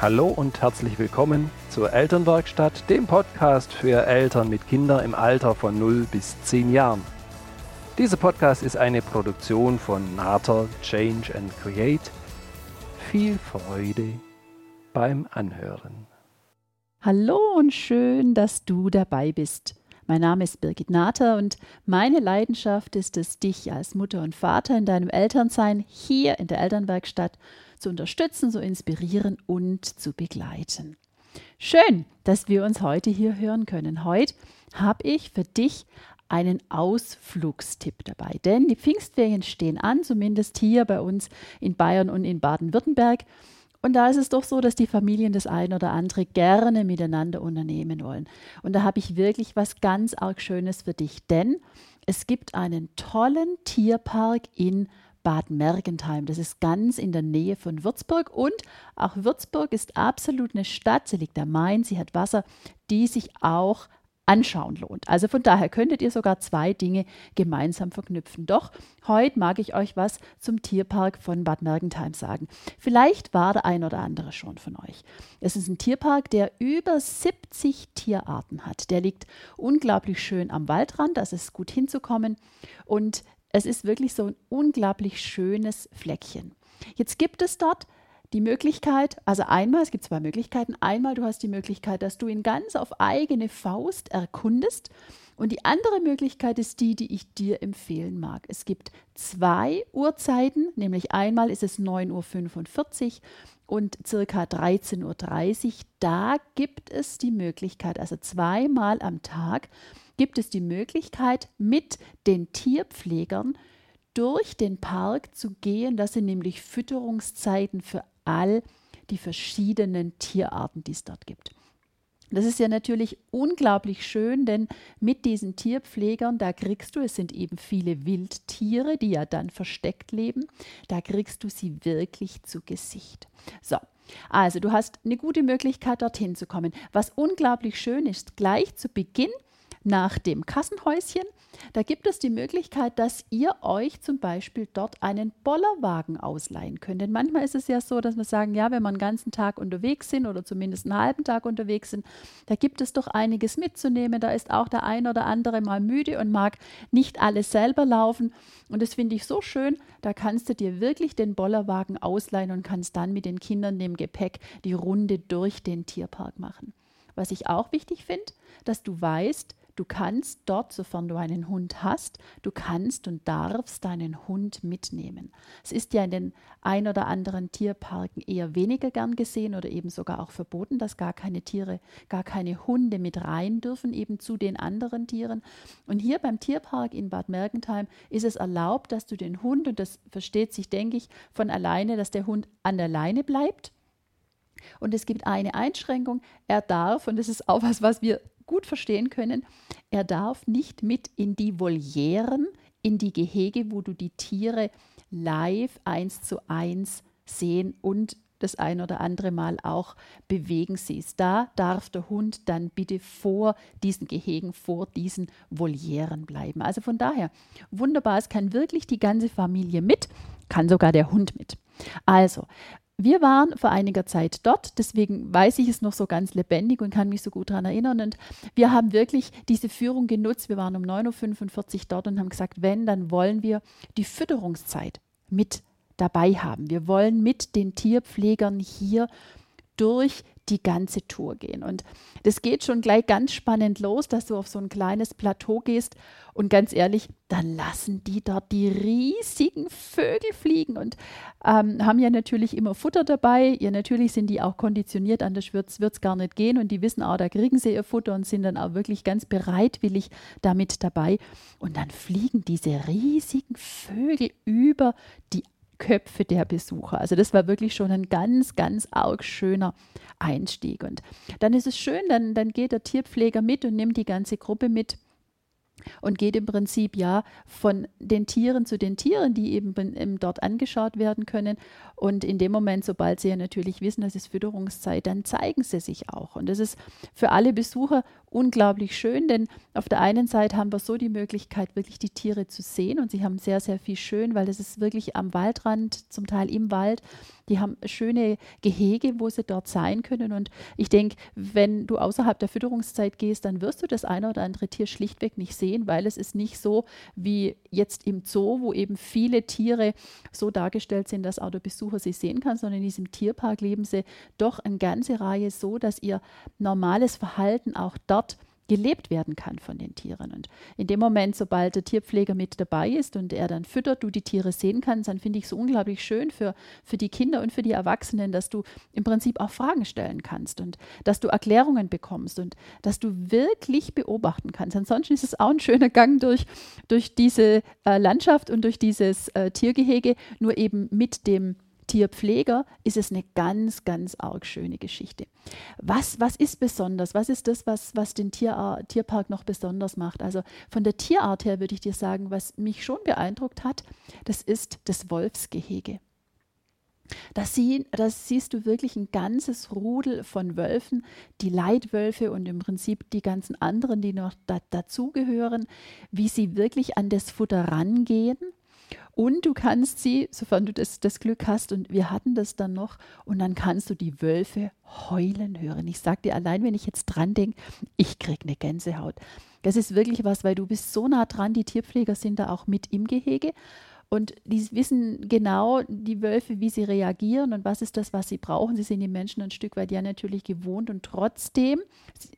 Hallo und herzlich willkommen zur Elternwerkstatt, dem Podcast für Eltern mit Kindern im Alter von 0 bis 10 Jahren. Dieser Podcast ist eine Produktion von Nater Change and Create. Viel Freude beim Anhören. Hallo und schön, dass du dabei bist. Mein Name ist Birgit Nater und meine Leidenschaft ist es, dich als Mutter und Vater in deinem Elternsein hier in der Elternwerkstatt zu unterstützen, zu inspirieren und zu begleiten. Schön, dass wir uns heute hier hören können. Heute habe ich für dich einen Ausflugstipp dabei, denn die Pfingstferien stehen an, zumindest hier bei uns in Bayern und in Baden-Württemberg. Und da ist es doch so, dass die Familien das eine oder andere gerne miteinander unternehmen wollen. Und da habe ich wirklich was ganz arg Schönes für dich, denn es gibt einen tollen Tierpark in Bad Mergentheim. Das ist ganz in der Nähe von Würzburg und auch Würzburg ist absolut eine Stadt. Sie liegt am Main, sie hat Wasser, die sich auch anschauen lohnt. Also von daher könntet ihr sogar zwei Dinge gemeinsam verknüpfen. Doch heute mag ich euch was zum Tierpark von Bad Mergentheim sagen. Vielleicht war der ein oder andere schon von euch. Es ist ein Tierpark, der über 70 Tierarten hat. Der liegt unglaublich schön am Waldrand, das ist gut hinzukommen. Und es ist wirklich so ein unglaublich schönes Fleckchen. Jetzt gibt es dort die Möglichkeit, also einmal, es gibt zwei Möglichkeiten. Einmal, du hast die Möglichkeit, dass du ihn ganz auf eigene Faust erkundest. Und die andere Möglichkeit ist die, die ich dir empfehlen mag. Es gibt zwei Uhrzeiten, nämlich einmal ist es 9.45 Uhr und circa 13.30 Uhr. Da gibt es die Möglichkeit, also zweimal am Tag, gibt es die Möglichkeit, mit den Tierpflegern durch den Park zu gehen. Das sind nämlich Fütterungszeiten für all die verschiedenen Tierarten, die es dort gibt. Das ist ja natürlich unglaublich schön, denn mit diesen Tierpflegern, da kriegst du, es sind eben viele Wildtiere, die ja dann versteckt leben, da kriegst du sie wirklich zu Gesicht. So, also du hast eine gute Möglichkeit, dorthin zu kommen. Was unglaublich schön ist, gleich zu Beginn nach dem Kassenhäuschen. Da gibt es die Möglichkeit, dass ihr euch zum Beispiel dort einen Bollerwagen ausleihen könnt. Denn manchmal ist es ja so, dass wir sagen, ja, wenn wir einen ganzen Tag unterwegs sind oder zumindest einen halben Tag unterwegs sind, da gibt es doch einiges mitzunehmen. Da ist auch der ein oder andere mal müde und mag nicht alles selber laufen. Und das finde ich so schön. Da kannst du dir wirklich den Bollerwagen ausleihen und kannst dann mit den Kindern dem Gepäck die Runde durch den Tierpark machen. Was ich auch wichtig finde, dass du weißt, Du kannst dort, sofern du einen Hund hast, du kannst und darfst deinen Hund mitnehmen. Es ist ja in den ein oder anderen Tierparken eher weniger gern gesehen oder eben sogar auch verboten, dass gar keine Tiere, gar keine Hunde mit rein dürfen, eben zu den anderen Tieren. Und hier beim Tierpark in Bad Mergentheim ist es erlaubt, dass du den Hund, und das versteht sich, denke ich, von alleine, dass der Hund an der Leine bleibt. Und es gibt eine Einschränkung, er darf, und das ist auch was, was wir gut verstehen können, er darf nicht mit in die Volieren, in die Gehege, wo du die Tiere live eins zu eins sehen und das ein oder andere Mal auch bewegen siehst. Da darf der Hund dann bitte vor diesen Gehegen, vor diesen Volieren bleiben. Also von daher, wunderbar, es kann wirklich die ganze Familie mit, kann sogar der Hund mit. Also, wir waren vor einiger Zeit dort, deswegen weiß ich es noch so ganz lebendig und kann mich so gut daran erinnern. Und wir haben wirklich diese Führung genutzt. Wir waren um 9.45 Uhr dort und haben gesagt, wenn, dann wollen wir die Fütterungszeit mit dabei haben. Wir wollen mit den Tierpflegern hier durch die ganze Tour gehen. Und das geht schon gleich ganz spannend los, dass du auf so ein kleines Plateau gehst und ganz ehrlich, dann lassen die dort die riesigen Vögel fliegen und ähm, haben ja natürlich immer Futter dabei. Ja, natürlich sind die auch konditioniert, anders wird es gar nicht gehen und die wissen auch, da kriegen sie ihr Futter und sind dann auch wirklich ganz bereitwillig damit dabei. Und dann fliegen diese riesigen Vögel über die Köpfe der Besucher. Also das war wirklich schon ein ganz, ganz arg schöner Einstieg. Und dann ist es schön, dann, dann geht der Tierpfleger mit und nimmt die ganze Gruppe mit und geht im Prinzip ja von den Tieren zu den Tieren, die eben dort angeschaut werden können. Und in dem Moment, sobald sie ja natürlich wissen, das ist Fütterungszeit, dann zeigen sie sich auch. Und das ist für alle Besucher unglaublich schön, denn auf der einen Seite haben wir so die Möglichkeit, wirklich die Tiere zu sehen und sie haben sehr, sehr viel schön, weil das ist wirklich am Waldrand, zum Teil im Wald. Die haben schöne Gehege, wo sie dort sein können. Und ich denke, wenn du außerhalb der Fütterungszeit gehst, dann wirst du das eine oder andere Tier schlichtweg nicht sehen, weil es ist nicht so wie jetzt im Zoo, wo eben viele Tiere so dargestellt sind, dass auch der Besucher sie sehen kann, sondern in diesem Tierpark leben sie doch eine ganze Reihe so, dass ihr normales Verhalten auch dort gelebt werden kann von den Tieren. Und in dem Moment, sobald der Tierpfleger mit dabei ist und er dann füttert, du die Tiere sehen kannst, dann finde ich es unglaublich schön für, für die Kinder und für die Erwachsenen, dass du im Prinzip auch Fragen stellen kannst und dass du Erklärungen bekommst und dass du wirklich beobachten kannst. Ansonsten ist es auch ein schöner Gang durch, durch diese äh, Landschaft und durch dieses äh, Tiergehege, nur eben mit dem Tierpfleger ist es eine ganz, ganz arg schöne Geschichte. Was, was ist besonders? Was ist das, was, was den Tier, Tierpark noch besonders macht? Also von der Tierart her würde ich dir sagen, was mich schon beeindruckt hat, das ist das Wolfsgehege. Das, sie, das siehst du wirklich ein ganzes Rudel von Wölfen, die Leitwölfe und im Prinzip die ganzen anderen, die noch da, dazugehören, wie sie wirklich an das Futter rangehen und du kannst sie, sofern du das, das Glück hast, und wir hatten das dann noch, und dann kannst du die Wölfe heulen hören. Ich sage dir allein, wenn ich jetzt dran denke, ich kriege eine Gänsehaut. Das ist wirklich was, weil du bist so nah dran, die Tierpfleger sind da auch mit im Gehege. Und die wissen genau, die Wölfe, wie sie reagieren und was ist das, was sie brauchen. Sie sind die Menschen ein Stück weit ja natürlich gewohnt und trotzdem,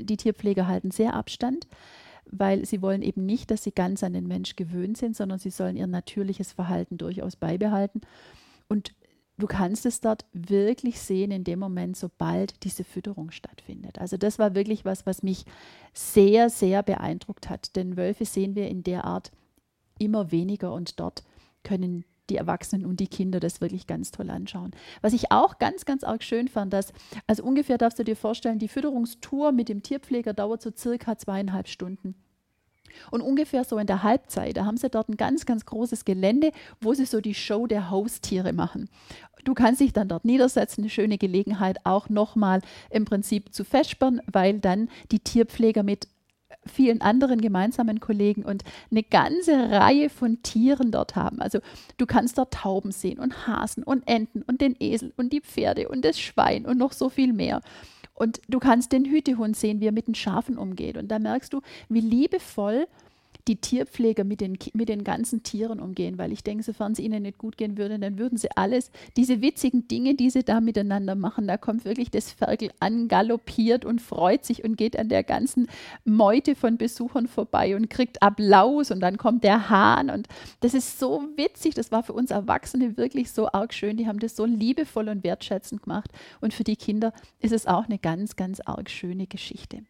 die Tierpfleger halten sehr Abstand weil sie wollen eben nicht, dass sie ganz an den Mensch gewöhnt sind, sondern sie sollen ihr natürliches Verhalten durchaus beibehalten. Und du kannst es dort wirklich sehen in dem Moment, sobald diese Fütterung stattfindet. Also das war wirklich was, was mich sehr, sehr beeindruckt hat. Denn Wölfe sehen wir in der Art immer weniger und dort können die Erwachsenen und die Kinder das wirklich ganz toll anschauen. Was ich auch ganz, ganz arg schön fand, dass, also ungefähr darfst du dir vorstellen, die Fütterungstour mit dem Tierpfleger dauert so circa zweieinhalb Stunden. Und ungefähr so in der Halbzeit, da haben sie dort ein ganz, ganz großes Gelände, wo sie so die Show der Haustiere machen. Du kannst dich dann dort niedersetzen, eine schöne Gelegenheit auch nochmal im Prinzip zu vespern, weil dann die Tierpfleger mit vielen anderen gemeinsamen Kollegen und eine ganze Reihe von Tieren dort haben. Also du kannst dort Tauben sehen und Hasen und Enten und den Esel und die Pferde und das Schwein und noch so viel mehr. Und du kannst den Hütehund sehen, wie er mit den Schafen umgeht. Und da merkst du, wie liebevoll die Tierpfleger mit den, mit den ganzen Tieren umgehen, weil ich denke, sofern es ihnen nicht gut gehen würde, dann würden sie alles, diese witzigen Dinge, die sie da miteinander machen, da kommt wirklich das Ferkel angaloppiert und freut sich und geht an der ganzen Meute von Besuchern vorbei und kriegt Applaus und dann kommt der Hahn und das ist so witzig, das war für uns Erwachsene wirklich so arg schön, die haben das so liebevoll und wertschätzend gemacht und für die Kinder ist es auch eine ganz, ganz arg schöne Geschichte.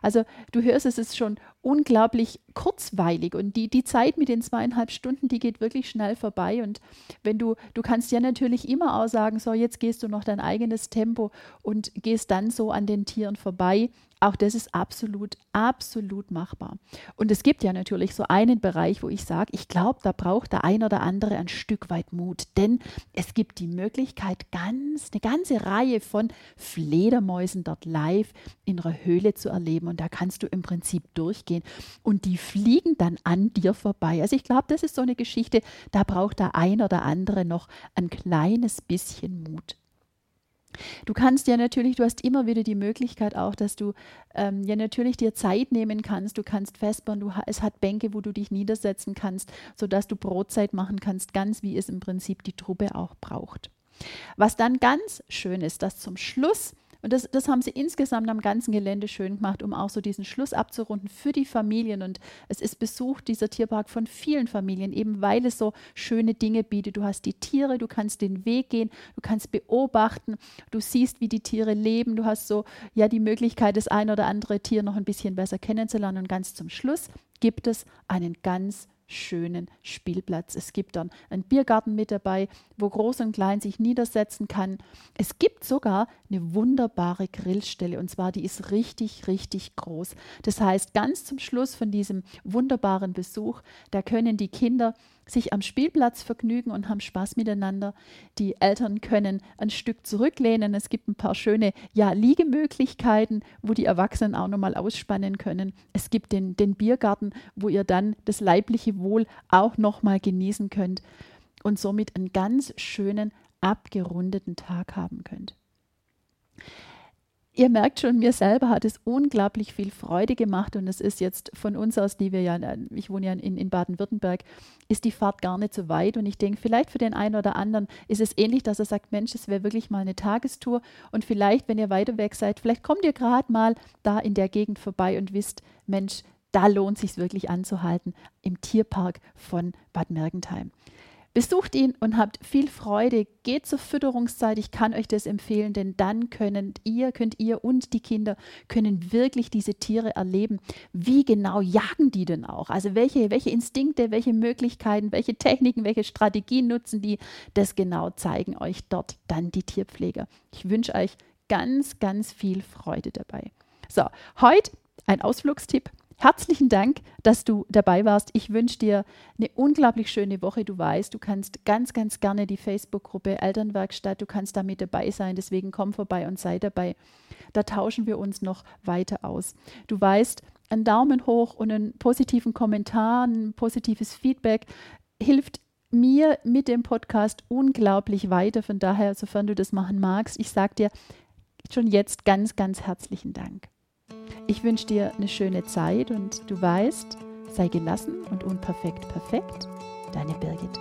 Also du hörst, es ist schon unglaublich kurzweilig und die, die Zeit mit den zweieinhalb Stunden, die geht wirklich schnell vorbei und wenn du, du kannst ja natürlich immer auch sagen, so jetzt gehst du noch dein eigenes Tempo und gehst dann so an den Tieren vorbei, auch das ist absolut, absolut machbar. Und es gibt ja natürlich so einen Bereich, wo ich sage, ich glaube, da braucht der ein oder andere ein Stück weit Mut. Denn es gibt die Möglichkeit, ganz, eine ganze Reihe von Fledermäusen dort live in einer Höhle zu erleben. Und da kannst du im Prinzip durchgehen. Und die fliegen dann an dir vorbei. Also ich glaube, das ist so eine Geschichte, da braucht der ein oder andere noch ein kleines bisschen Mut. Du kannst ja natürlich, du hast immer wieder die Möglichkeit auch, dass du ähm, ja natürlich dir Zeit nehmen kannst. Du kannst festbauen, du, es hat Bänke, wo du dich niedersetzen kannst, sodass du Brotzeit machen kannst, ganz wie es im Prinzip die Truppe auch braucht. Was dann ganz schön ist, dass zum Schluss und das, das haben sie insgesamt am ganzen Gelände schön gemacht, um auch so diesen Schluss abzurunden für die Familien. Und es ist besucht, dieser Tierpark, von vielen Familien, eben weil es so schöne Dinge bietet. Du hast die Tiere, du kannst den Weg gehen, du kannst beobachten, du siehst, wie die Tiere leben, du hast so ja die Möglichkeit, das ein oder andere Tier noch ein bisschen besser kennenzulernen. Und ganz zum Schluss gibt es einen ganz schönen Spielplatz. Es gibt dann einen Biergarten mit dabei, wo Groß und Klein sich niedersetzen kann. Es gibt sogar eine wunderbare Grillstelle und zwar die ist richtig, richtig groß. Das heißt, ganz zum Schluss von diesem wunderbaren Besuch, da können die Kinder sich am Spielplatz vergnügen und haben Spaß miteinander. Die Eltern können ein Stück zurücklehnen. Es gibt ein paar schöne ja, Liegemöglichkeiten, wo die Erwachsenen auch nochmal ausspannen können. Es gibt den, den Biergarten, wo ihr dann das leibliche Wohl auch nochmal genießen könnt und somit einen ganz schönen, abgerundeten Tag haben könnt. Ihr merkt schon, mir selber hat es unglaublich viel Freude gemacht und es ist jetzt von uns aus, die wir ja, ich wohne ja in, in Baden-Württemberg, ist die Fahrt gar nicht so weit und ich denke, vielleicht für den einen oder anderen ist es ähnlich, dass er sagt, Mensch, es wäre wirklich mal eine Tagestour und vielleicht, wenn ihr weiter weg seid, vielleicht kommt ihr gerade mal da in der Gegend vorbei und wisst, Mensch, da lohnt sich wirklich anzuhalten im Tierpark von Bad Mergentheim. Besucht ihn und habt viel Freude. Geht zur Fütterungszeit. Ich kann euch das empfehlen, denn dann könnt ihr, könnt ihr und die Kinder können wirklich diese Tiere erleben. Wie genau jagen die denn auch? Also welche, welche Instinkte, welche Möglichkeiten, welche Techniken, welche Strategien nutzen die? Das genau zeigen euch dort dann die Tierpfleger. Ich wünsche euch ganz, ganz viel Freude dabei. So, heute ein Ausflugstipp Herzlichen Dank, dass du dabei warst. Ich wünsche dir eine unglaublich schöne Woche. Du weißt, du kannst ganz, ganz gerne die Facebook-Gruppe Elternwerkstatt, du kannst da mit dabei sein. Deswegen komm vorbei und sei dabei. Da tauschen wir uns noch weiter aus. Du weißt, ein Daumen hoch und einen positiven Kommentar, ein positives Feedback hilft mir mit dem Podcast unglaublich weiter. Von daher, sofern du das machen magst, ich sage dir schon jetzt ganz, ganz herzlichen Dank. Ich wünsche dir eine schöne Zeit und du weißt, sei gelassen und unperfekt perfekt. Deine Birgit.